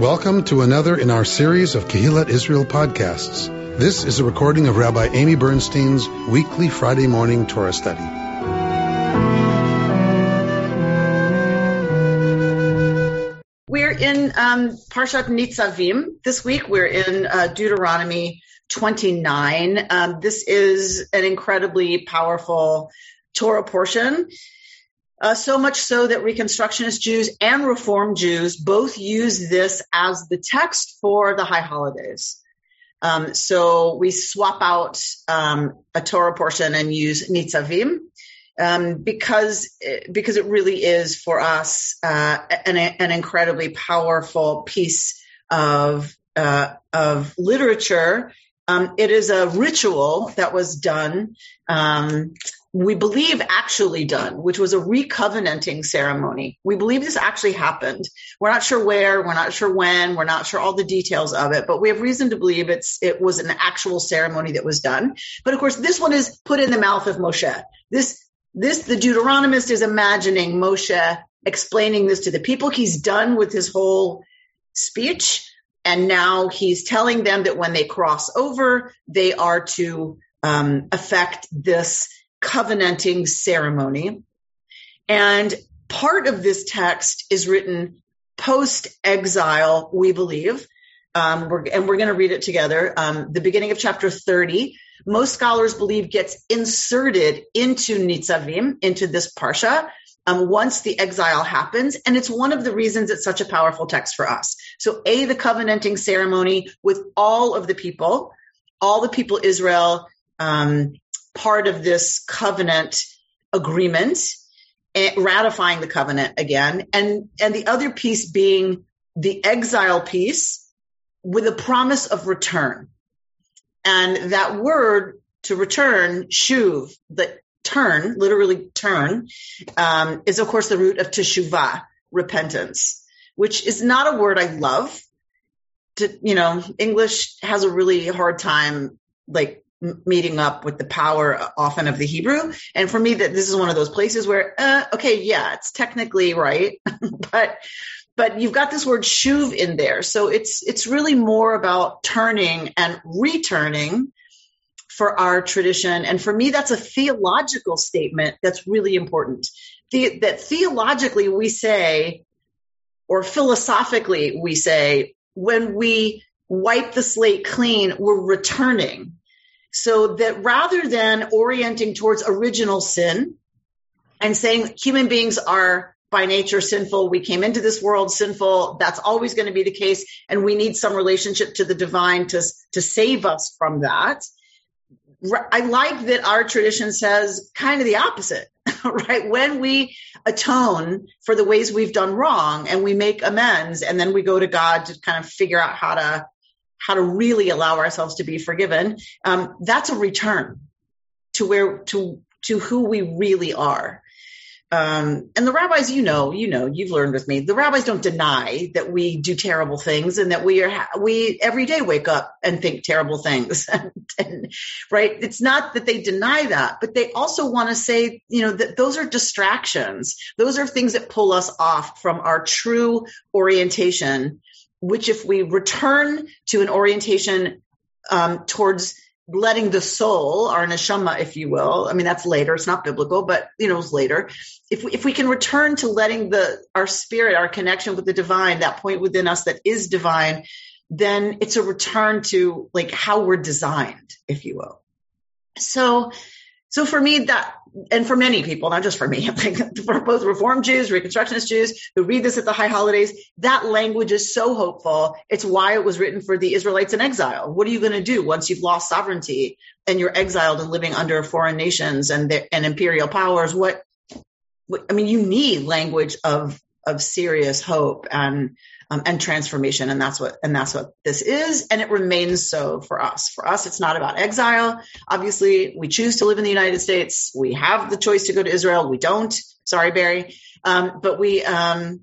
Welcome to another in our series of Kehillat Israel podcasts. This is a recording of Rabbi Amy Bernstein's weekly Friday morning Torah study. We're in um, Parshat Nitzavim. This week we're in uh, Deuteronomy 29. Um, this is an incredibly powerful Torah portion. Uh, so much so that Reconstructionist Jews and Reform Jews both use this as the text for the high holidays. Um, so we swap out um, a Torah portion and use Nitzavim um, because because it really is for us uh, an, an, incredibly powerful piece of uh, of literature. Um, it is a ritual that was done um, we believe actually done, which was a recovenanting ceremony. We believe this actually happened. We're not sure where, we're not sure when, we're not sure all the details of it, but we have reason to believe it's it was an actual ceremony that was done. But of course, this one is put in the mouth of Moshe. This this the Deuteronomist is imagining Moshe explaining this to the people. He's done with his whole speech, and now he's telling them that when they cross over, they are to um, affect this covenanting ceremony. And part of this text is written post exile, we believe. Um, we're, and we're going to read it together. Um, the beginning of chapter 30, most scholars believe gets inserted into Nitzavim, into this Parsha, um, once the exile happens. And it's one of the reasons it's such a powerful text for us. So A, the covenanting ceremony with all of the people, all the people Israel, um, part of this covenant agreement, eh, ratifying the covenant again, and and the other piece being the exile piece with a promise of return. And that word to return, shuv, the turn, literally turn, um, is of course the root of teshuvah, repentance, which is not a word I love. To, you know, English has a really hard time like meeting up with the power often of the Hebrew. And for me, that this is one of those places where, uh, okay, yeah, it's technically right, but but you've got this word shuv in there, so it's it's really more about turning and returning for our tradition. And for me, that's a theological statement that's really important. The, that theologically we say, or philosophically we say, when we wipe the slate clean, we're returning so that rather than orienting towards original sin and saying human beings are by nature sinful, we came into this world sinful, that's always going to be the case, and we need some relationship to the divine to, to save us from that. I like that our tradition says kind of the opposite, right? When we atone for the ways we've done wrong and we make amends, and then we go to God to kind of figure out how to how to really allow ourselves to be forgiven, um, that's a return to where to to who we really are. Um, and the rabbis, you know, you know, you've learned with me. The rabbis don't deny that we do terrible things and that we are we every day wake up and think terrible things. and, right? It's not that they deny that, but they also want to say, you know, that those are distractions. Those are things that pull us off from our true orientation which if we return to an orientation um, towards letting the soul, our neshama, if you will, I mean that's later. It's not biblical, but you know it's later. If we, if we can return to letting the our spirit, our connection with the divine, that point within us that is divine, then it's a return to like how we're designed, if you will. So so for me, that, and for many people, not just for me, for both Reform Jews, Reconstructionist Jews who read this at the high holidays, that language is so hopeful. It's why it was written for the Israelites in exile. What are you going to do once you've lost sovereignty and you're exiled and living under foreign nations and, and imperial powers? What, what, I mean, you need language of, of serious hope and um, and transformation. And that's what, and that's what this is. And it remains so for us. For us, it's not about exile. Obviously, we choose to live in the United States. We have the choice to go to Israel. We don't. Sorry, Barry. Um, but we, um,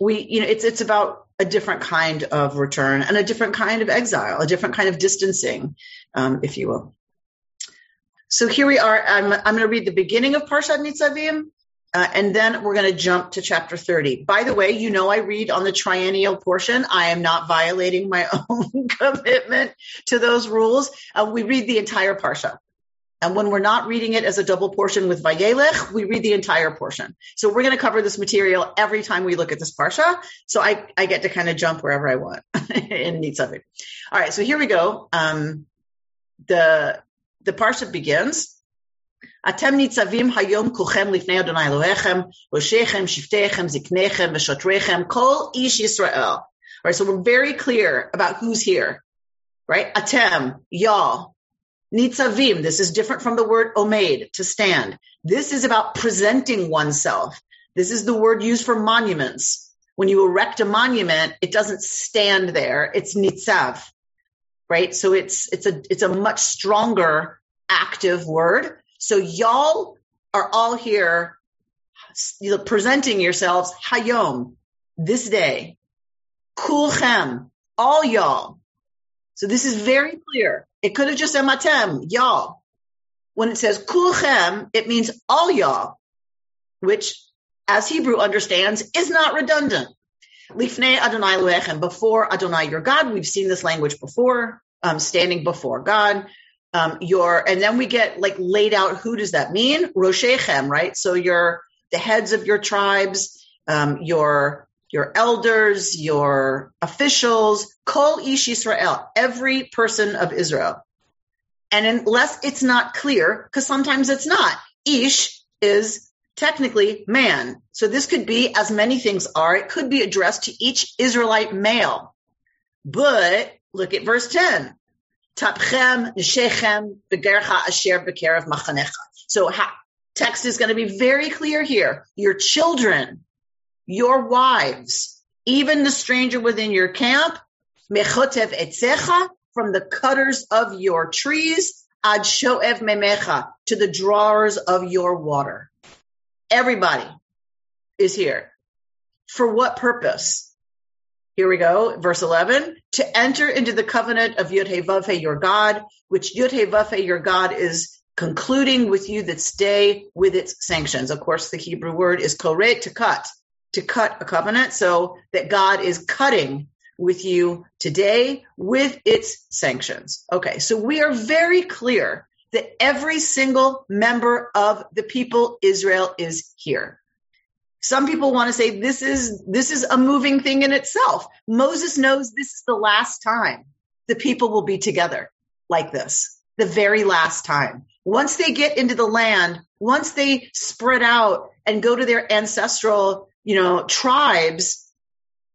we, you know, it's, it's about a different kind of return and a different kind of exile, a different kind of distancing, um, if you will. So here we are. I'm, I'm going to read the beginning of Parshat Nitzavim Uh, and then we're going to jump to chapter 30. By the way, you know I read on the triennial portion. I am not violating my own commitment to those rules. Uh, we read the entire parsha. And when we're not reading it as a double portion with Vayelech, we read the entire portion. So we're going to cover this material every time we look at this parsha. So I, I get to kind of jump wherever I want in Nitzavim. All right. So here we go. Um, the, the parsha begins. אתם ניצבים היום כולכם לפני אדוני אלוהיכם, ראשיכם, שבטיכם, זקניכם ושוטריכם, כל איש ישראל. Right, so we're very clear about who's here. Right? Atem, y'all, Nitzavim, this is different from the word omed, to stand. This is about presenting oneself. This is the word used for monuments. When you erect a monument, it doesn't stand there. It's nitzav, right? So it's, it's a, it's a much stronger active word. so y'all are all here presenting yourselves hayom, this day. Kulchem, all y'all. So this is very clear. It could have just said matem, y'all. When it says kulchem, it means all y'all, which as Hebrew understands is not redundant. Lifnei Adonai Lechem, before Adonai your God. We've seen this language before, um, standing before God. Um, your, and then we get like laid out, who does that mean? Roshechem, right? So you're the heads of your tribes, um, your your elders, your officials, Kol Ish Israel, every person of Israel. And unless it's not clear, because sometimes it's not, Ish is technically man. So this could be, as many things are, it could be addressed to each Israelite male. But look at verse 10. Tapchem, Neshechem, Begercha, Asher, Machanecha. So text is going to be very clear here. Your children, your wives, even the stranger within your camp, mechotev etzecha, from the cutters of your trees, ad shoev memecha, to the drawers of your water. Everybody is here. For what purpose? Here we go, verse 11. To enter into the covenant of Yud your God, which Yud your God is concluding with you this day with its sanctions. Of course, the Hebrew word is koret, to cut to cut a covenant so that God is cutting with you today with its sanctions. Okay, so we are very clear that every single member of the people Israel is here. Some people want to say this is this is a moving thing in itself. Moses knows this is the last time the people will be together like this. The very last time. Once they get into the land, once they spread out and go to their ancestral you know, tribes,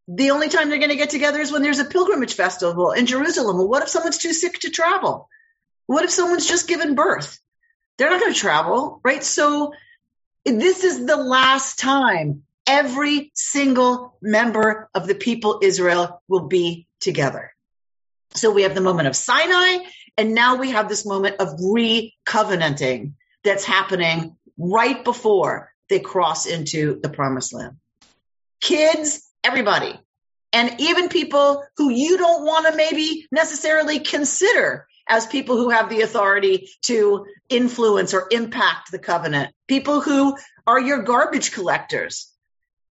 the only time they're going to get together is when there's a pilgrimage festival in Jerusalem. Well, what if someone's too sick to travel? What if someone's just given birth? They're not going to travel, right? So this is the last time every single member of the people Israel will be together. So we have the moment of Sinai, and now we have this moment of re-covenanting that's happening right before they cross into the promised land. Kids, everybody. And even people who you don't want to maybe necessarily consider as people who have the authority to influence or impact the covenant. People who are your garbage collectors,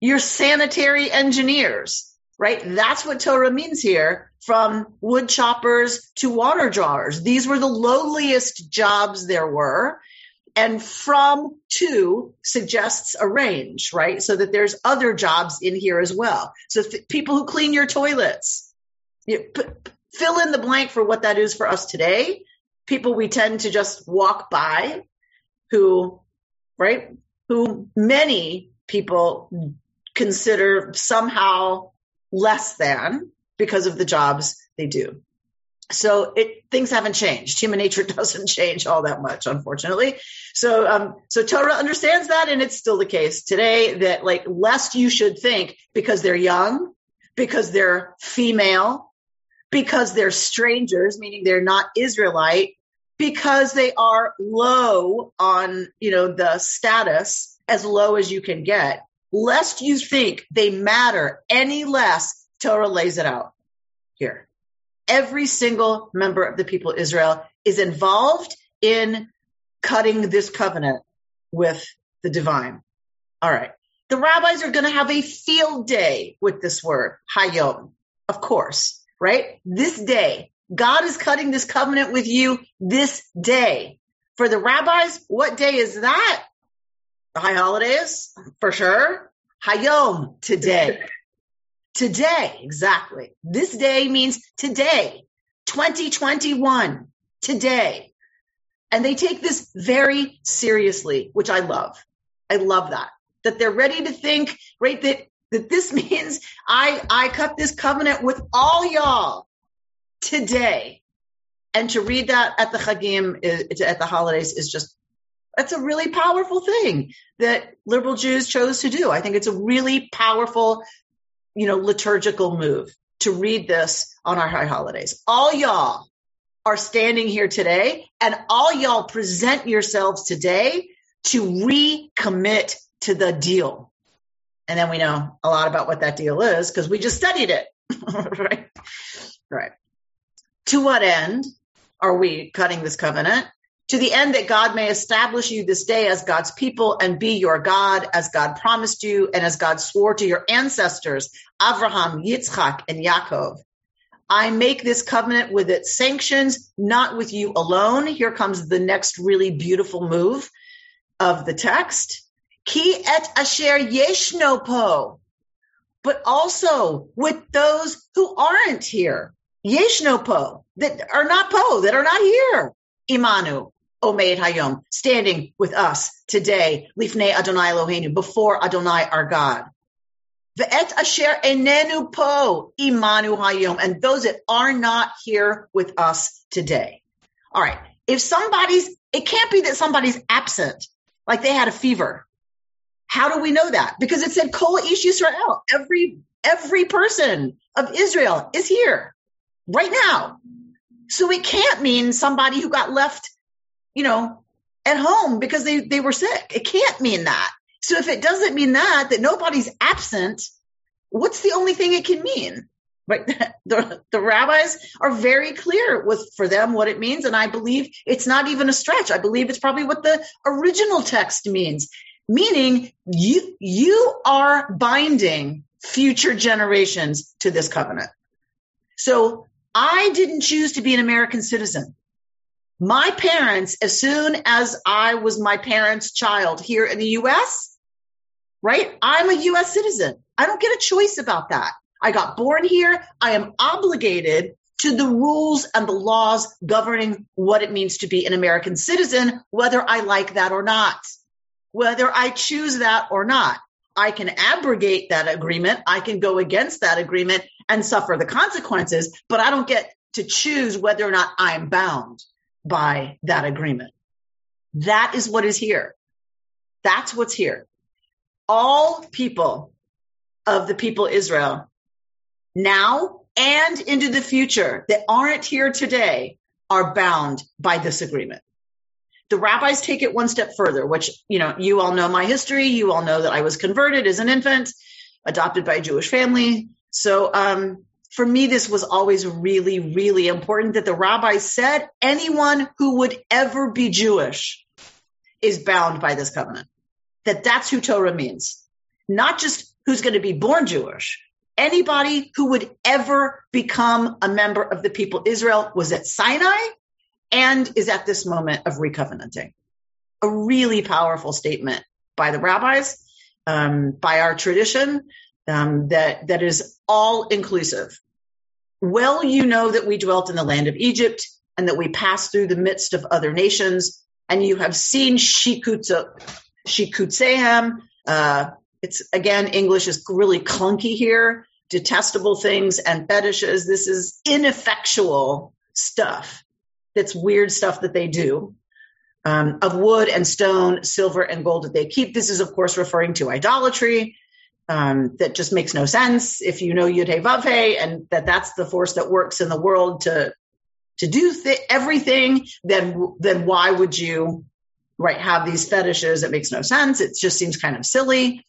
your sanitary engineers, right? That's what Torah means here from wood choppers to water drawers. These were the lowliest jobs there were and from to suggests a range, right? So that there's other jobs in here as well. So people who clean your toilets, you p- fill in the blank for what that is for us today. People we tend to just walk by who, right? Who many people consider somehow less than because of the jobs they do so it things haven't changed. Human nature doesn't change all that much, unfortunately. So um, so Torah understands that, and it's still the case today that like lest you should think because they're young, because they're female, because they're strangers, meaning they're not Israelite, because they are low on you know the status as low as you can get. Lest you think they matter any less, Torah lays it out here every single member of the people of Israel is involved in cutting this covenant with the divine. All right. The rabbis are going to have a field day with this word, hayom. Of course, right? This day. God is cutting this covenant with you this day. For the rabbis, what day is that? The high holidays, for sure. Hayom, today. Today, exactly. This day means today, 2021, today. And they take this very seriously, which I love. I love that. That they're ready to think, right, that, that this means I, I cut this covenant with all y'all today. And to read that at the Chagim, at the holidays, is just, that's a really powerful thing that liberal Jews chose to do. I think it's a really powerful you know, liturgical move to read this on our high holidays. All y'all are standing here today and all y'all present yourselves today to recommit to the deal. And then we know a lot about what that deal is because we just studied it. right? Right. To what end are we cutting this covenant? to the end that God may establish you this day as God's people and be your God as God promised you and as God swore to your ancestors, Abraham, Yitzchak, and Yaakov. I make this covenant with its sanctions, not with you alone. Here comes the next really beautiful move of the text. Ki et asher yeshno po, but also with those who aren't here. Yeshno po, that are not po, that are not here. Imanu, Omeid Hayom, standing with us today, Lifnei Adonai Eloheinu, before Adonai our God. Ve'et asher enenu po imanu hayom, and those that are not here with us today. All right. If somebody's, it can't be that somebody's absent, like they had a fever. How do we know that? Because it said Kol Ish Yisrael. Every, every person of Israel is here right now. So it can't mean somebody who got left you know, at home because they, they were sick. It can't mean that. So if it doesn't mean that, that nobody's absent, what's the only thing it can mean? Right. The, the rabbis are very clear with for them what it means. And I believe it's not even a stretch. I believe it's probably what the original text means, meaning you, you are binding future generations to this covenant. So I didn't choose to be an American citizen. My parents, as soon as I was my parents' child here in the US, right? I'm a US citizen. I don't get a choice about that. I got born here. I am obligated to the rules and the laws governing what it means to be an American citizen, whether I like that or not, whether I choose that or not. I can abrogate that agreement. I can go against that agreement and suffer the consequences, but I don't get to choose whether or not I'm bound by that agreement. That is what is here. That's what's here. All people of the people Israel now and into the future that aren't here today are bound by this agreement. The rabbis take it one step further, which, you know, you all know my history. You all know that I was converted as an infant, adopted by a Jewish family. So, um, for me, this was always really, really important that the rabbi said anyone who would ever be Jewish is bound by this covenant. That that's who Torah means. Not just who's going to be born Jewish. Anybody who would ever become a member of the people Israel was at Sinai and is at this moment of recovenanting. A really powerful statement by the rabbis, um, by our tradition, um, that that is all inclusive. Well, you know that we dwelt in the land of Egypt and that we passed through the midst of other nations, and you have seen shikutsa, shikutsehem. Uh, it's again, English is really clunky here. Detestable things and fetishes. This is ineffectual stuff. That's weird stuff that they do. Um, of wood and stone, silver and gold that they keep. This is, of course, referring to idolatry um, that just makes no sense if you know Yud Hey and that that's the force that works in the world to to do th- everything. Then then why would you right have these fetishes? It makes no sense. It just seems kind of silly.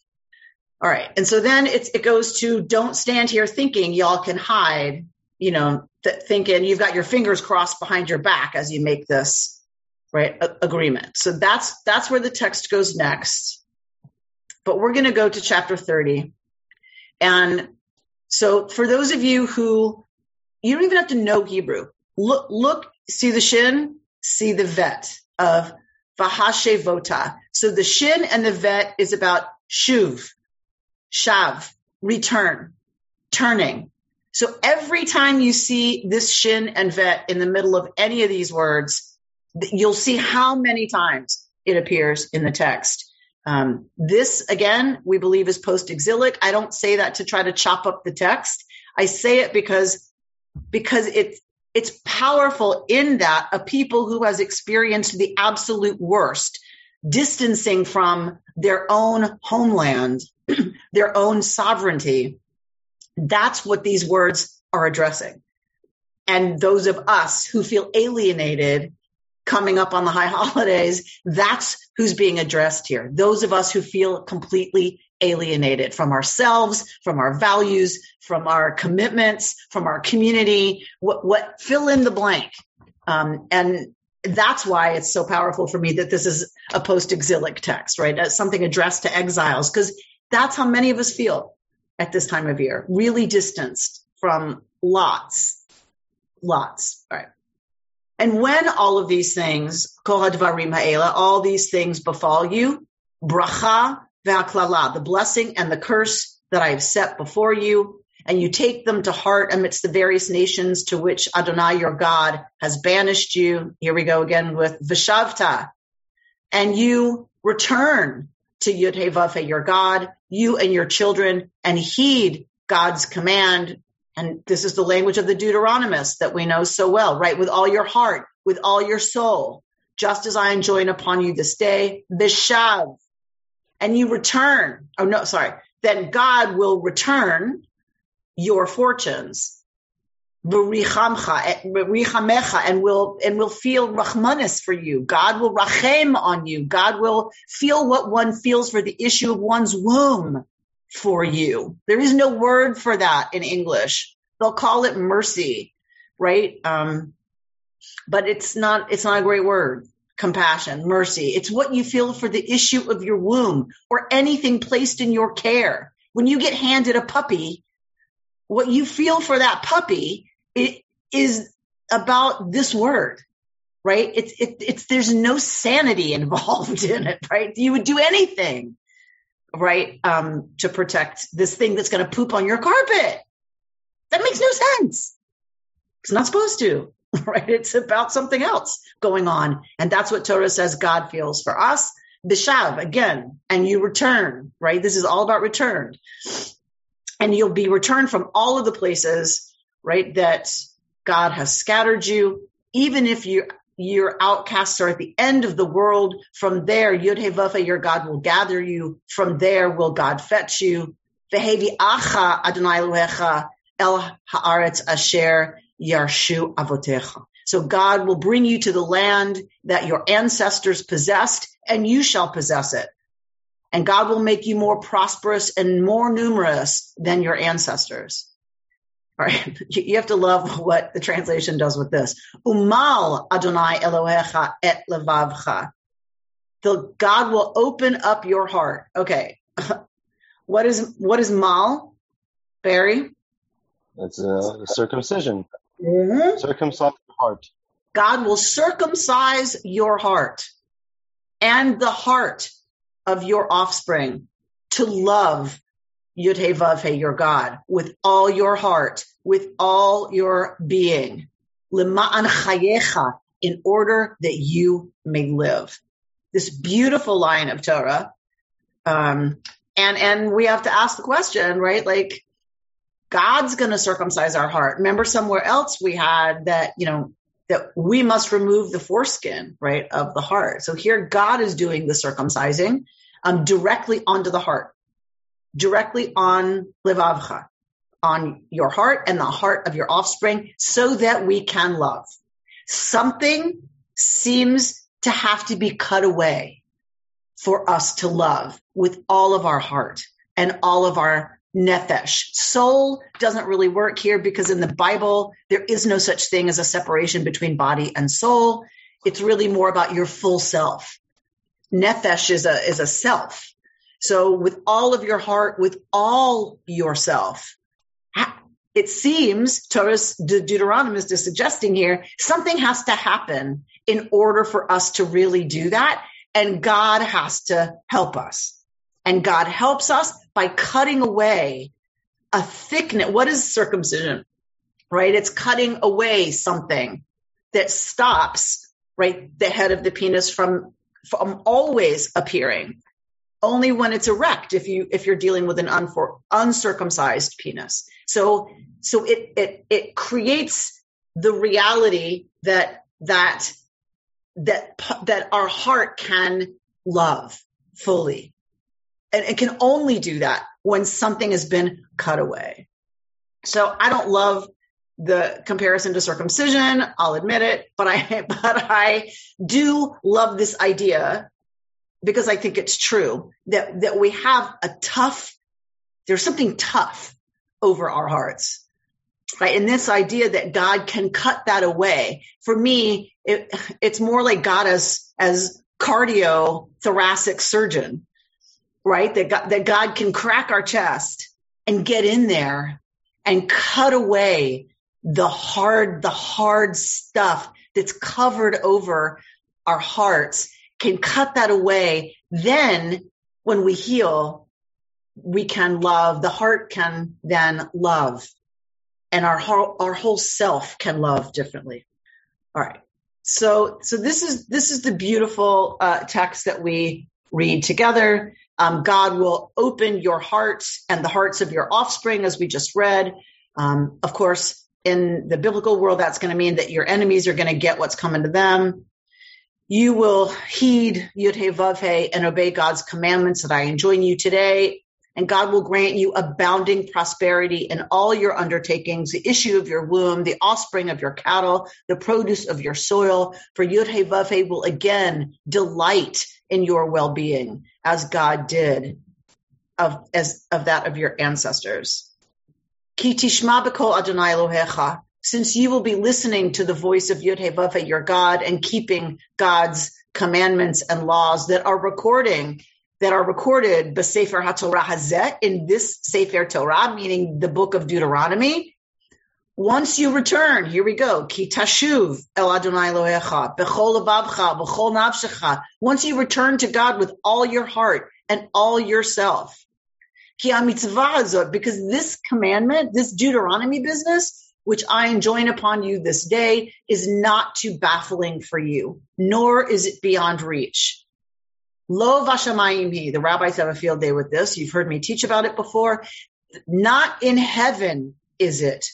All right, and so then it's it goes to don't stand here thinking y'all can hide. You know, th- thinking you've got your fingers crossed behind your back as you make this right a- agreement. So that's that's where the text goes next. but we're going to go to chapter 30. And so for those of you who you don't even have to know Hebrew, look, look, see the shin, see the vet of vahashevota. So the shin and the vet is about shuv, shav, return, turning. So every time you see this shin and vet in the middle of any of these words, you'll see how many times it appears in the text. Um, this again, we believe is post-exilic. I don't say that to try to chop up the text. I say it because because it's it's powerful in that a people who has experienced the absolute worst, distancing from their own homeland, their own sovereignty. That's what these words are addressing. And those of us who feel alienated coming up on the high holidays, that's who's being addressed here. Those of us who feel completely alienated from ourselves, from our values, from our commitments, from our community, what, what fill in the blank. Um, and that's why it's so powerful for me that this is a post-exilic text, right? As something addressed to exiles, because that's how many of us feel at this time of year, really distanced from lots, lots, All right? And when all of these things, all these things befall you, bracha ve'aklala, the blessing and the curse that I have set before you, and you take them to heart amidst the various nations to which Adonai your God has banished you. Here we go again with Vishavta. And you return to Yud your God, you and your children, and heed God's command and this is the language of the Deuteronomist that we know so well, right? With all your heart, with all your soul, just as I enjoin upon you this day, Vishav. And you return. Oh no, sorry. Then God will return your fortunes. And will and will feel rahmanis for you. God will rachem on you. God will feel what one feels for the issue of one's womb for you. There is no word for that in English. They'll call it mercy, right? Um, but it's not, it's not a great word. Compassion, mercy. It's what you feel for the issue of your womb or anything placed in your care. When you get handed a puppy, what you feel for that puppy it is about this word, right? It's, it, it's, there's no sanity involved in it, right? You would do anything right? Um, to protect this thing that's going to poop on your carpet. That makes no sense. It's not supposed to, right? It's about something else going on. And that's what Torah says God feels for us. Bishav, again, and you return, right? This is all about return. And you'll be returned from all of the places, right, that God has scattered you. Even if you your outcasts are at the end of the world. From there, Yud Vafa, your God will gather you. From there will God fetch you. Vehevi acha Adonai Elohecha el haaretz asher yarshu avotecha. So God will bring you to the land that your ancestors possessed and you shall possess it. And God will make you more prosperous and more numerous than your ancestors. All right. You have to love what the translation does with this. Umal Adonai Elohecha et levavcha. The God will open up your heart. Okay. What is, what is mal? Barry? It's a circumcision. Mm-hmm. Circumcise your heart. God will circumcise your heart and the heart of your offspring to love Yud Vav your God, with all your heart, with all your being, lema'an chayecha, in order that you may live. This beautiful line of Torah, um, and and we have to ask the question, right? Like, God's going to circumcise our heart. Remember, somewhere else we had that, you know, that we must remove the foreskin, right, of the heart. So here, God is doing the circumcising um, directly onto the heart directly on Livavcha, on your heart and the heart of your offspring so that we can love. Something seems to have to be cut away for us to love with all of our heart and all of our nefesh. Soul doesn't really work here because in the Bible, there is no such thing as a separation between body and soul. It's really more about your full self. Nefesh is a, is a self So with all of your heart, with all yourself, it seems Torah De- Deuteronomy is suggesting here something has to happen in order for us to really do that. And God has to help us. And God helps us by cutting away a thickness. What is circumcision? Right? It's cutting away something that stops, right, the head of the penis from, from always appearing. Only when it's erect, if you if you're dealing with an unfor, uncircumcised penis. So so it it it creates the reality that that that that our heart can love fully and it can only do that when something has been cut away so i don't love the comparison to circumcision i'll admit it but i but i do love this idea because i think it's true that that we have a tough there's something tough over our hearts right? And this idea that God can cut that away. For me, it, it's more like God as, as cardio thoracic surgeon, right? That God, that God can crack our chest and get in there and cut away the hard, the hard stuff that's covered over our hearts, can cut that away. Then when we heal, we can love, the heart can then love and our whole, our whole self can love differently. All right. So, so this is, this is the beautiful uh, text that we read together. Um, God will open your heart and the hearts of your offspring, as we just read. Um, of course, in the biblical world, that's going to mean that your enemies are going to get what's coming to them. You will heed Yud Vav and obey God's commandments that I enjoin you today and God will grant you abounding prosperity in all your undertakings, the issue of your womb, the offspring of your cattle, the produce of your soil. For Yud He will again delight in your well-being, as God did of as of that of your ancestors. Ki tishma b'kol Adonai Elohecha, since you will be listening to the voice of Yud He your God, and keeping God's commandments and laws that are recording that are recorded b'Sefer HaTorah Hazeh in this Sefer Torah, meaning the book of Deuteronomy. Once you return, here we go. Ki tashuv el Adonai Elohecha, b'chol avavcha, b'chol nafshecha. Once you return to God with all your heart and all yourself. Ki because this commandment, this Deuteronomy business, which I enjoin upon you this day, is not too baffling for you, nor is it beyond reach. Lo vashamayim The rabbis have a field day with this. You've heard me teach about it before. Not in heaven is it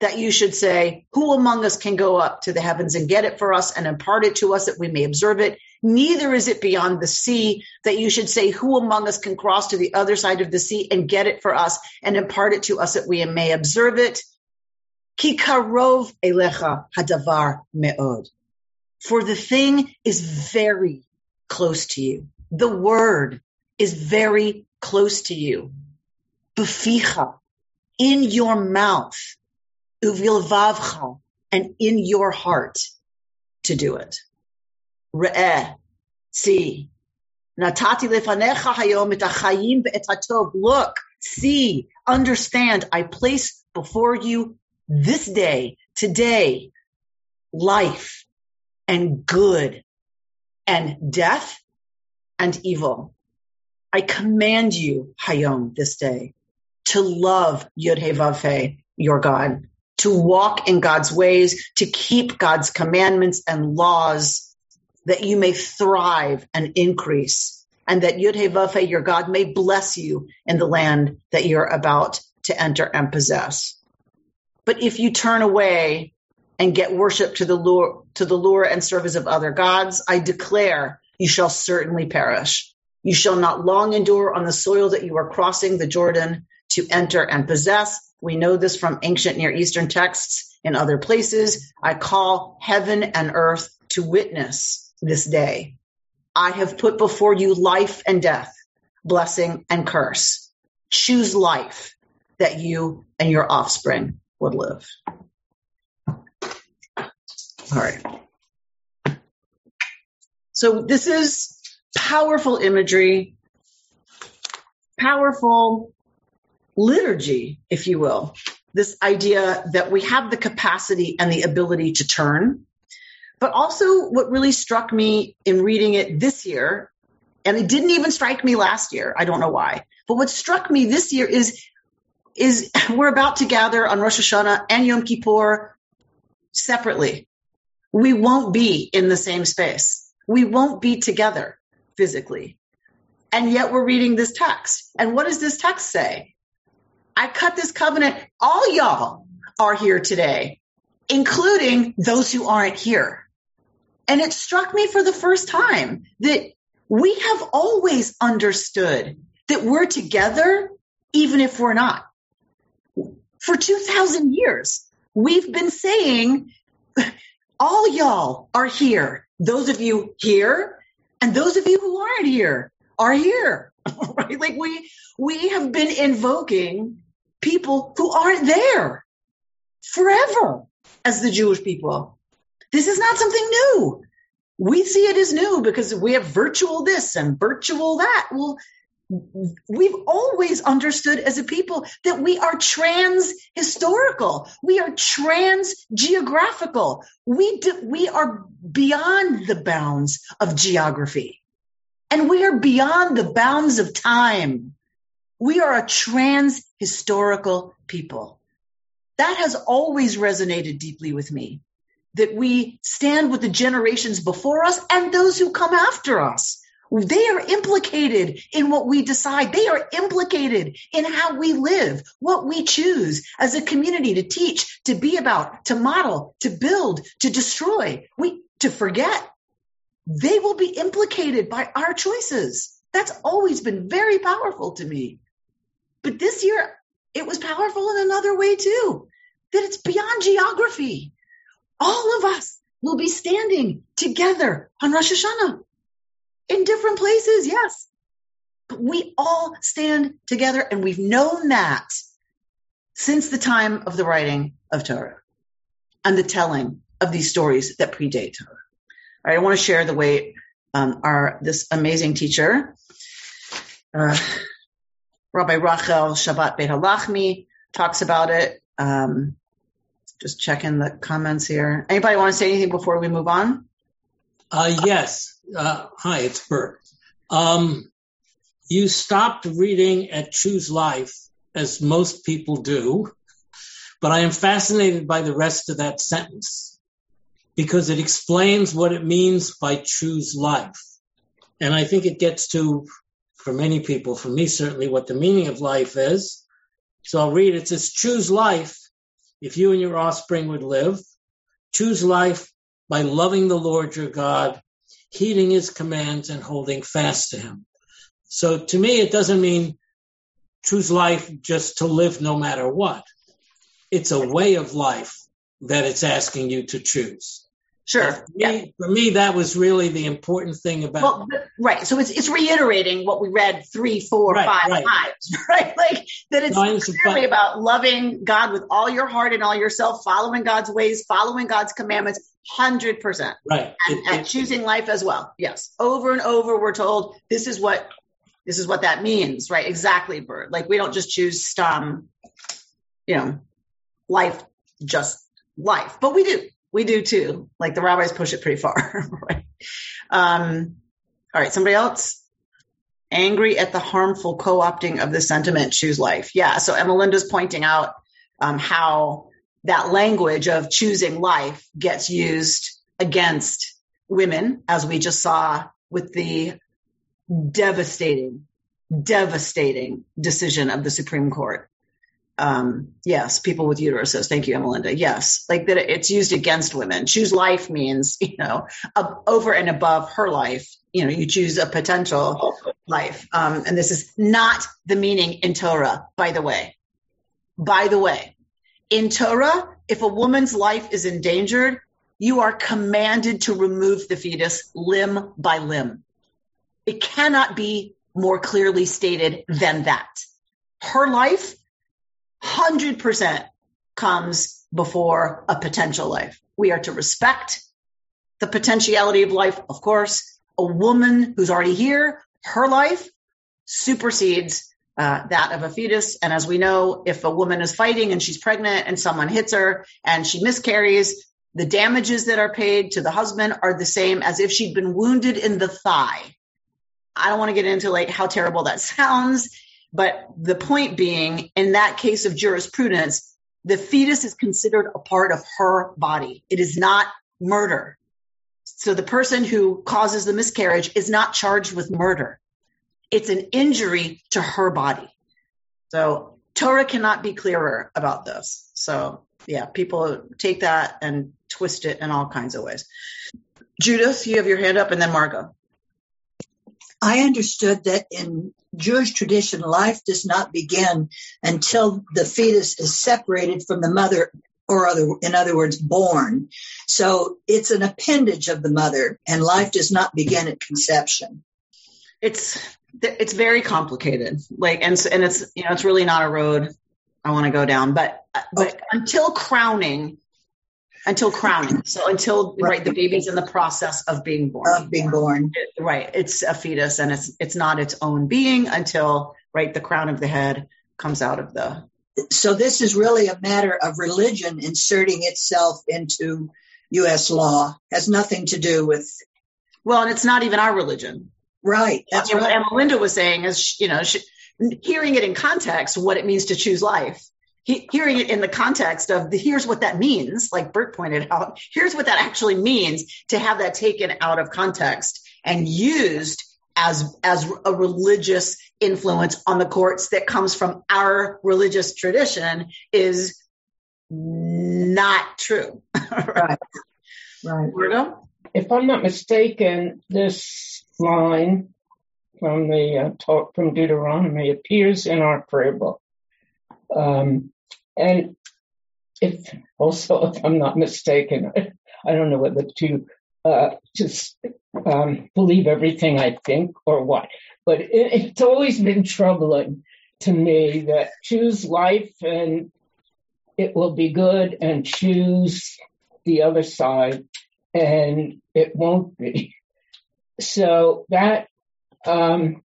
that you should say, who among us can go up to the heavens and get it for us and impart it to us that we may observe it? Neither is it beyond the sea that you should say, who among us can cross to the other side of the sea and get it for us and impart it to us that we may observe it? Ki karov elecha hadavar me'od. For the thing is very close to you. The word is very close to you. Beficha, in your mouth, uvilvavcha, and in your heart to do it. Re'eh, see. Natati lefanecha hayom et Look, see, understand. I place before you this day, today, life and good and death and evil. I command you, Hayom, this day, to love He your God, to walk in God's ways, to keep God's commandments and laws, that you may thrive and increase, and that He your God, may bless you in the land that you're about to enter and possess. But if you turn away and get worship to the lure, to the lure and service of other gods, I declare you shall certainly perish. You shall not long endure on the soil that you are crossing the Jordan to enter and possess. We know this from ancient Near Eastern texts in other places. I call heaven and earth to witness this day. I have put before you life and death, blessing and curse. Choose life that you and your offspring would live. All right. So this is powerful imagery. powerful liturgy, if you will. This idea that we have the capacity and the ability to turn. But also, what really struck me in reading it this year, and it didn't even strike me last year, I don't know why, but what struck me this year is, is we're about to gather on Rosh Hashanah and Yom Kippur separately. We won't be in the same space. We won't be together physically. And yet we're reading this text. And what does this text say? I cut this covenant. All y'all are here today, including those who aren't here. And it struck me for the first time that we have always understood that we're together, even if we're not. For 2000 years, we've been saying, all y'all are here. Those of you here and those of you who aren't here are here, right? Like we, we have been invoking people who aren't there forever as the Jewish people. This is not something new. We see it as new because we have virtual this and virtual that. Well, we've always understood as a people that we are trans historical. We are trans geographical. We do, we are beyond the bounds of geography and we are beyond the bounds of time. We are a trans historical people. That has always resonated deeply with me that we stand with the generations before us and those who come after us. They are implicated in what we decide. They are implicated in how we live, what we choose as a community to teach, to be about, to model, to build, to destroy, we, to forget. They will be implicated by our choices. That's always been very powerful to me. But this year, it was powerful in another way too, that it's beyond geography. All of us will be standing together on Rosh Hashanah in different places, yes. But we all stand together and we've known that since the time of the writing of Torah and the telling of these stories that predate Torah. All right, I want to share the way um, our this amazing teacher, uh, Rabbi Rachel Sabath Beit Halachmi, talks about it. Um, just checking the comments here. Anybody want to say anything before we move on? Uh, yes. Uh, hi, it's Bert. Um, you stopped reading at Choose Life, as most people do, but I am fascinated by the rest of that sentence because it explains what it means by choose life. And I think it gets to, for many people, for me certainly, what the meaning of life is. So I'll read it. It says, choose life if you and your offspring would live. Choose life by loving the Lord your God, heeding his commands and holding fast to him. So to me, it doesn't mean choose life just to live no matter what. It's a way of life that it's asking you to choose. Sure. For me, yeah. for me, that was really the important thing about. Well, right. So it's it's reiterating what we read three, four, right, five right. times, right? Like that it's no, clearly about loving God with all your heart and all yourself, following God's ways, following God's commandments, hundred percent. Right. And, it, and it, choosing life as well. Yes. Over and over, we're told this is what this is what that means, right? Exactly, Bert. Like we don't just choose stum, you know, life, just life, but we do we do too. Like the rabbis push it pretty far, right? Um, all right, somebody else? Angry at the harmful co-opting of the sentiment, choose life. Yeah, so Emelinda's pointing out um, how that language of choosing life gets used against women, as we just saw with the devastating, devastating decision of the Supreme Court um, yes, people with uteruses. Thank you, Emelinda. Yes, like that it's used against women. Choose life means, you know, over and above her life, you know, you choose a potential life. Um, and this is not the meaning in Torah, by the way. By the way, in Torah, if a woman's life is endangered, you are commanded to remove the fetus limb by limb. It cannot be more clearly stated than that. Her life 100% comes before a potential life. We are to respect the potentiality of life. Of course, a woman who's already here, her life supersedes uh, that of a fetus. And as we know, if a woman is fighting and she's pregnant and someone hits her and she miscarries, the damages that are paid to the husband are the same as if she'd been wounded in the thigh. I don't want to get into like how terrible that sounds, but the point being, in that case of jurisprudence, the fetus is considered a part of her body. It is not murder. So the person who causes the miscarriage is not charged with murder. It's an injury to her body. So Torah cannot be clearer about this. So yeah, people take that and twist it in all kinds of ways. Judith, you have your hand up and then Margot. I understood that in Jewish tradition, life does not begin until the fetus is separated from the mother or other, in other words, born. So it's an appendage of the mother and life does not begin at conception. It's, it's very complicated. Like, and, and it's, you know, it's really not a road I want to go down, but, but okay. until crowning, until crowning. So until right. right. the baby's in the process of being born. Of being born. Right. It's a fetus and it's it's not its own being until right the crown of the head comes out of the So this is really a matter of religion inserting itself into US law. Has nothing to do with Well, and it's not even our religion. Right. That's and right. What Emelinda was saying is, you know, she, hearing it in context, what it means to choose life he, hearing it in the context of the, here's what that means, like Bert pointed out, here's what that actually means to have that taken out of context and used as as a religious influence on the courts that comes from our religious tradition is not true. right. Right. Virgo? If I'm not mistaken, this line from the uh, talk from Deuteronomy appears in our prayer book. Um, and if also, if I'm not mistaken, I, don't know whether to uh, just um, believe everything I think or what, but it, it's always been troubling to me that choose life and it will be good and choose the other side and it won't be. So that, um,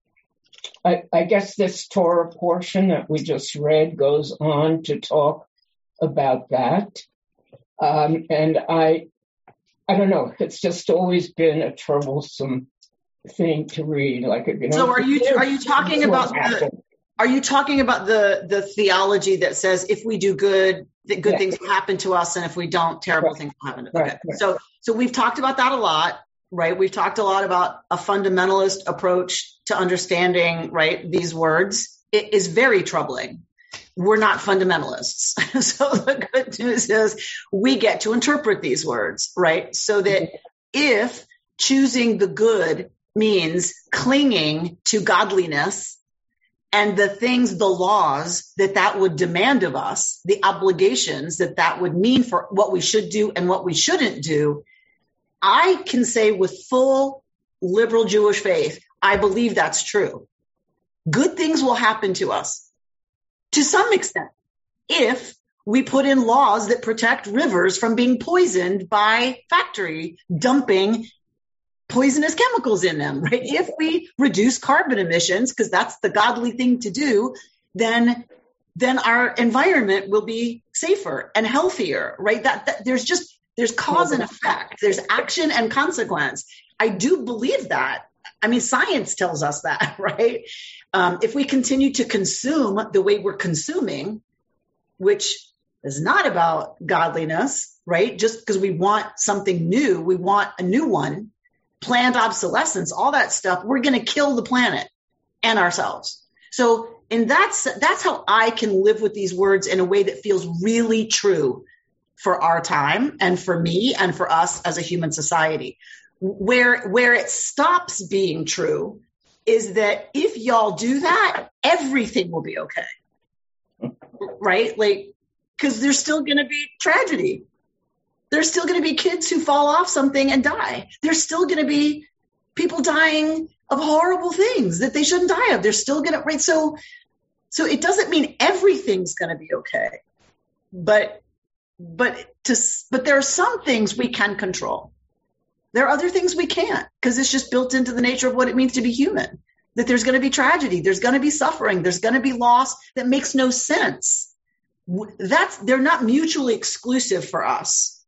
I, I, guess this Torah portion that we just read goes on to talk about that. Um, and I, I don't know. It's just always been a troublesome thing to read. Like, you know, so are you are you talking about the, are you talking about the the theology that says if we do good, that good yeah. things will happen to us, and if we don't, terrible right. things will happen? Okay. Right. Right. So so we've talked about that a lot right? We've talked a lot about a fundamentalist approach to understanding, right, these words. It is very troubling. We're not fundamentalists. so the good news is we get to interpret these words, right? So that if choosing the good means clinging to godliness and the things, the laws that that would demand of us, the obligations that that would mean for what we should do and what we shouldn't do, I can say with full liberal Jewish faith, I believe that's true. Good things will happen to us to some extent if we put in laws that protect rivers from being poisoned by factory dumping poisonous chemicals in them, right? If we reduce carbon emissions, because that's the godly thing to do, then then our environment will be safer and healthier, right? That, that there's just there's cause and effect. There's action and consequence. I do believe that. I mean, science tells us that, right? Um, if we continue to consume the way we're consuming, which is not about godliness, right? Just because we want something new, we want a new one, planned obsolescence, all that stuff, we're going to kill the planet and ourselves. So, in that's that's how I can live with these words in a way that feels really true for our time and for me and for us as a human society. Where, where it stops being true is that if y'all do that, everything will be okay. Right? Like, cause there's still going to be tragedy. There's still going to be kids who fall off something and die. There's still going to be people dying of horrible things that they shouldn't die of. They're still going to, right? So, so it doesn't mean everything's going to be okay, but but to but there are some things we can control. There are other things we can't because it's just built into the nature of what it means to be human. that there's going to be tragedy, there's going to be suffering, there's going to be loss that makes no sense. That's they're not mutually exclusive for us,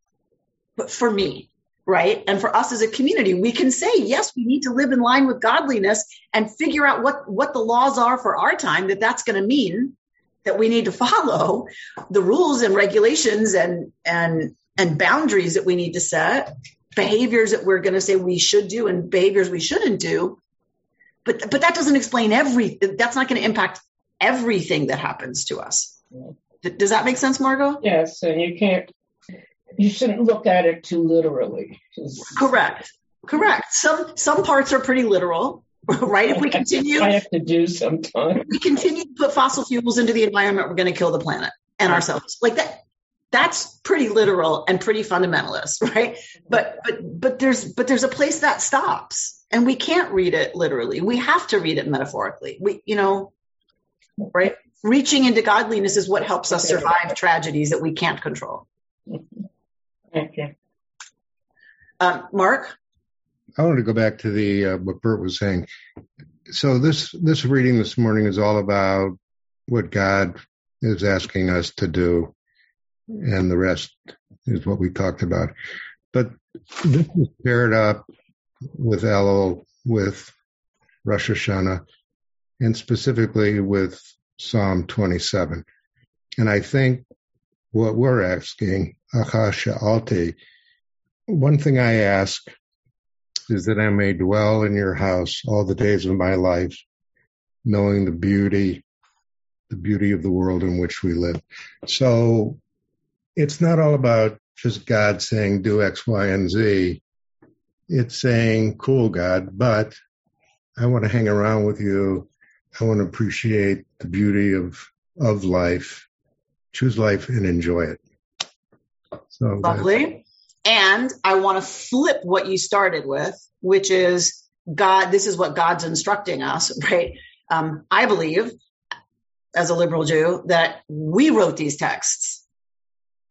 but for me, right? And for us as a community, we can say, yes, we need to live in line with godliness and figure out what, what the laws are for our time that that's going to mean that we need to follow the rules and regulations and, and, and boundaries that we need to set, behaviors that we're going to say we should do and behaviors we shouldn't do. But, but that doesn't explain every, that's not going to impact everything that happens to us. Mm-hmm. Does that make sense, Margot? Yes, and you can't you shouldn't look at it too literally. Correct. Correct. Some some parts are pretty literal, right? If we continue, I have to do. We continue to put fossil fuels into the environment, we're going to kill the planet and ourselves. Like that. That's pretty literal and pretty fundamentalist, right? But but but there's but there's a place that stops, and we can't read it literally. We have to read it metaphorically. We you know, right? Reaching into godliness is what helps us survive tragedies that we can't control. Thank you. Um, Mark? I wanted to go back to the uh, what Bert was saying. So this this reading this morning is all about what God is asking us to do, and the rest is what we talked about. But this is paired up with Elul, with Rosh Hashanah, and specifically with Psalm 27. And I think what we're asking, Achat Sha'alti, one thing I ask is that I may dwell in your house all the days of my life, knowing the beauty, the beauty of the world in which we live. So it's not all about just God saying do X, Y, and Z. It's saying, cool, God, but I want to hang around with you. I want to appreciate the beauty of, of life choose life and enjoy it. So lovely. And I want to flip what you started with, which is God. This is what God's instructing us, right? Um, I believe, as a liberal Jew, that we wrote these texts,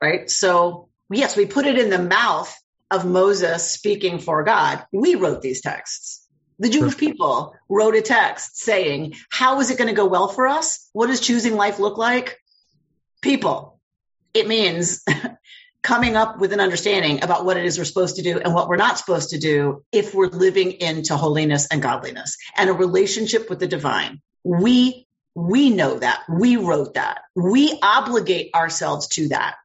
right? So yes, we put it in the mouth of Moses speaking for God. We wrote these texts. The Jewish people wrote a text saying, how is it going to go well for us? What does choosing life look like? people. It means coming up with an understanding about what it is we're supposed to do and what we're not supposed to do if we're living into holiness and godliness and a relationship with the divine. We we know that. We wrote that. We obligate ourselves to that.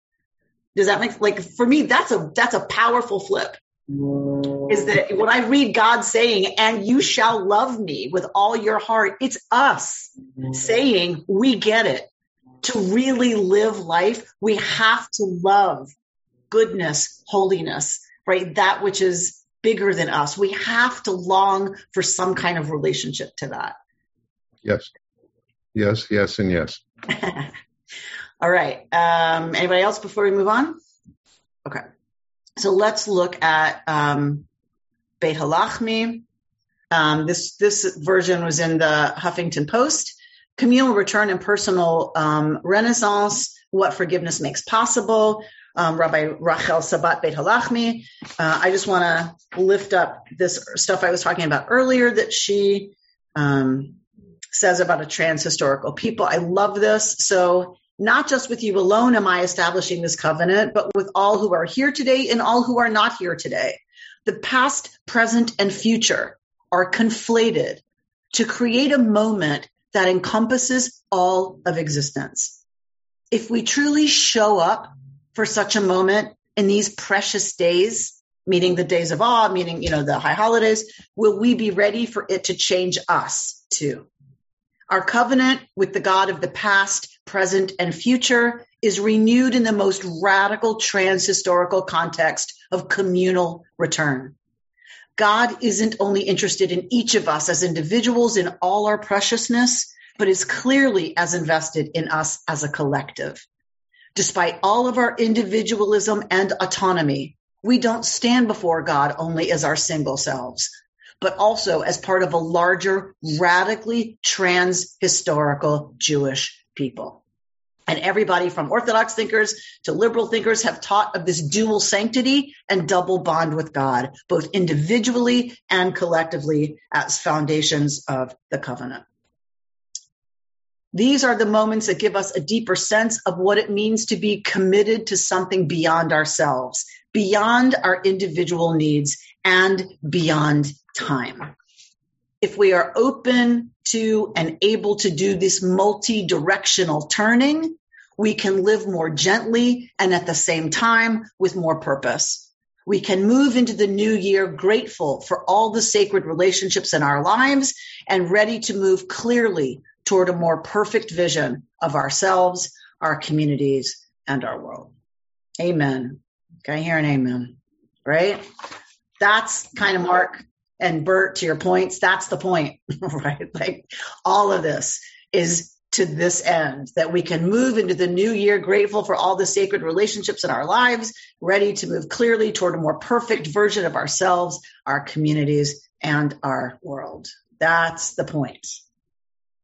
Does that make like for me that's a that's a powerful flip. Is that when I read God saying, and you shall love me with all your heart, it's us saying, we get it to really live life, we have to love goodness, holiness, right? That which is bigger than us. We have to long for some kind of relationship to that. Yes. Yes, yes, and yes. All right. Um, anybody else before we move on? Okay. So let's look at um, Beit Halachmi. Um, this this version was in the Huffington Post communal return and personal um, renaissance, what forgiveness makes possible. Um, Rabbi Rachel Sabath Beit Halachmi. Uh, I just want to lift up this stuff I was talking about earlier that she um, says about a trans historical people. I love this. So not just with you alone am I establishing this covenant, but with all who are here today and all who are not here today. The past, present, and future are conflated to create a moment that encompasses all of existence. If we truly show up for such a moment in these precious days, meaning the days of awe, meaning, you know, the high holidays, will we be ready for it to change us too? Our covenant with the God of the past, present, and future is renewed in the most radical trans historical context of communal return. God isn't only interested in each of us as individuals in all our preciousness, but is clearly as invested in us as a collective. Despite all of our individualism and autonomy, we don't stand before God only as our single selves, but also as part of a larger, radically trans historical Jewish people. And everybody from Orthodox thinkers to liberal thinkers have taught of this dual sanctity and double bond with God, both individually and collectively as foundations of the covenant. These are the moments that give us a deeper sense of what it means to be committed to something beyond ourselves, beyond our individual needs, and beyond time. If we are open to and able to do this multi directional turning, we can live more gently and at the same time with more purpose. We can move into the new year grateful for all the sacred relationships in our lives and ready to move clearly toward a more perfect vision of ourselves, our communities, and our world. Amen. Can I hear an amen? Right? That's kind of Mark and Bert to your points. That's the point, right? Like all of this is to this end that we can move into the new year grateful for all the sacred relationships in our lives, ready to move clearly toward a more perfect version of ourselves, our communities, and our world. That's the point,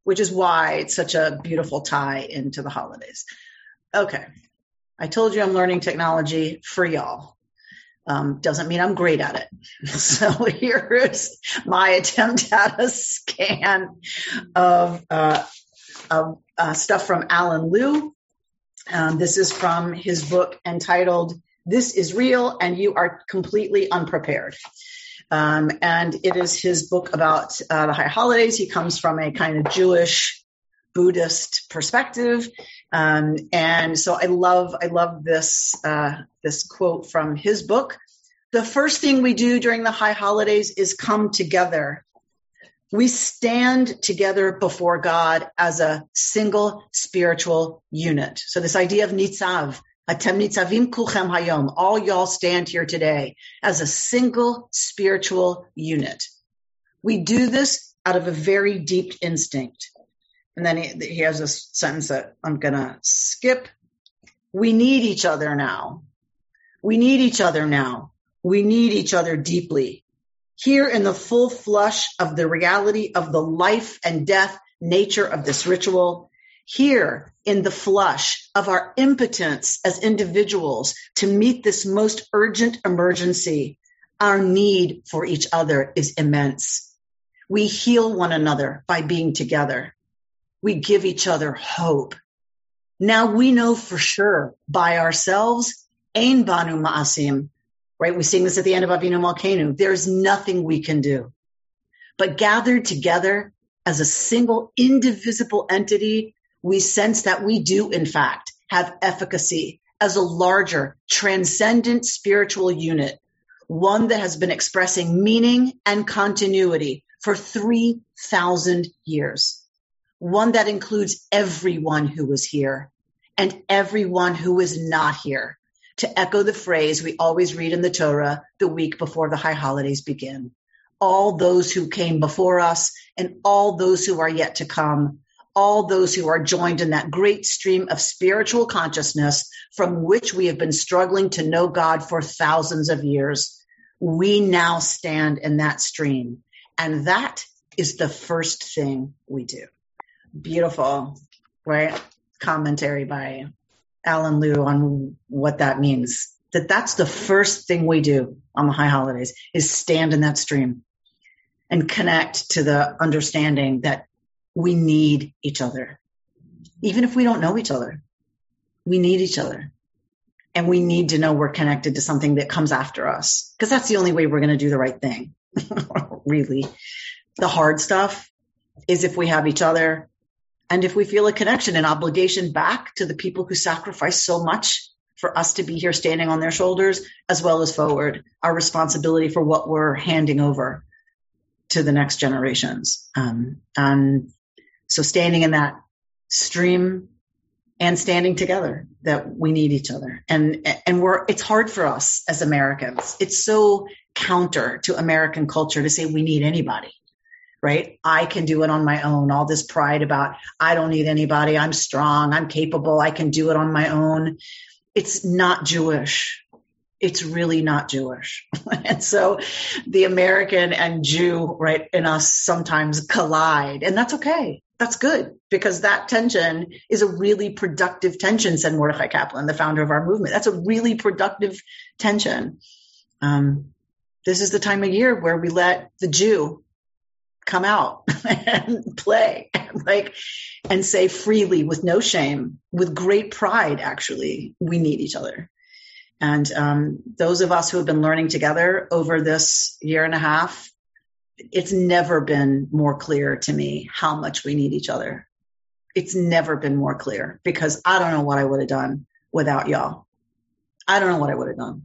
which is why it's such a beautiful tie into the holidays. Okay. I told you I'm learning technology for y'all. Um, doesn't mean I'm great at it. So here's my attempt at a scan of uh, uh, uh, stuff from Alan Lew. Um, this is from his book entitled "This Is Real and You Are Completely Unprepared." Um, and it is his book about uh, the high holidays. He comes from a kind of Jewish Buddhist perspective, um, and so I love I love this uh, this quote from his book. The first thing we do during the high holidays is come together. We stand together before God as a single spiritual unit. So this idea of nitzav, atem nitzavim kulchem hayom, all y'all stand here today as a single spiritual unit. We do this out of a very deep instinct. And then he, he has a sentence that I'm going to skip. We need each other now. We need each other now. We need each other deeply. Here in the full flush of the reality of the life and death nature of this ritual, here in the flush of our impotence as individuals to meet this most urgent emergency, our need for each other is immense. We heal one another by being together we give each other hope. Now we know for sure by ourselves, Ein Banu Ma'asim, right? We sing this at the end of Avinu Malkeinu. There's nothing we can do. But gathered together as a single indivisible entity, we sense that we do in fact have efficacy as a larger transcendent spiritual unit, one that has been expressing meaning and continuity for 3,000 years one that includes everyone who was here and everyone who is not here, to echo the phrase we always read in the Torah the week before the high holidays begin. All those who came before us and all those who are yet to come, all those who are joined in that great stream of spiritual consciousness from which we have been struggling to know God for thousands of years. We now stand in that stream. And that is the first thing we do beautiful, right? Commentary by Alan Lew on what that means. That that's the first thing we do on the high holidays is stand in that stream and connect to the understanding that we need each other. Even if we don't know each other, we need each other. And we need to know we're connected to something that comes after us because that's the only way we're going to do the right thing. really. The hard stuff is if we have each other and if we feel a connection and obligation back to the people who sacrifice so much for us to be here standing on their shoulders, as well as forward, our responsibility for what we're handing over to the next generations. Um, and so standing in that stream and standing together that we need each other. And, and we're, it's hard for us as Americans. It's so counter to American culture to say we need anybody right? I can do it on my own. All this pride about, I don't need anybody. I'm strong. I'm capable. I can do it on my own. It's not Jewish. It's really not Jewish. and so the American and Jew, right, in us sometimes collide. And that's okay. That's good because that tension is a really productive tension, said Mordechai Kaplan, the founder of our movement. That's a really productive tension. Um, this is the time of year where we let the Jew come out and play like and say freely with no shame with great pride actually we need each other and um, those of us who have been learning together over this year and a half it's never been more clear to me how much we need each other it's never been more clear because i don't know what i would have done without y'all i don't know what i would have done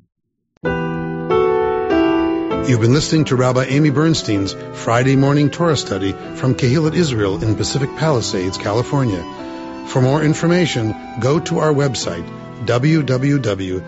You've been listening to Rabbi Amy Bernstein's Friday morning Torah study from Kehillat Israel in Pacific Palisades, California. For more information, go to our website, www.ourki.org.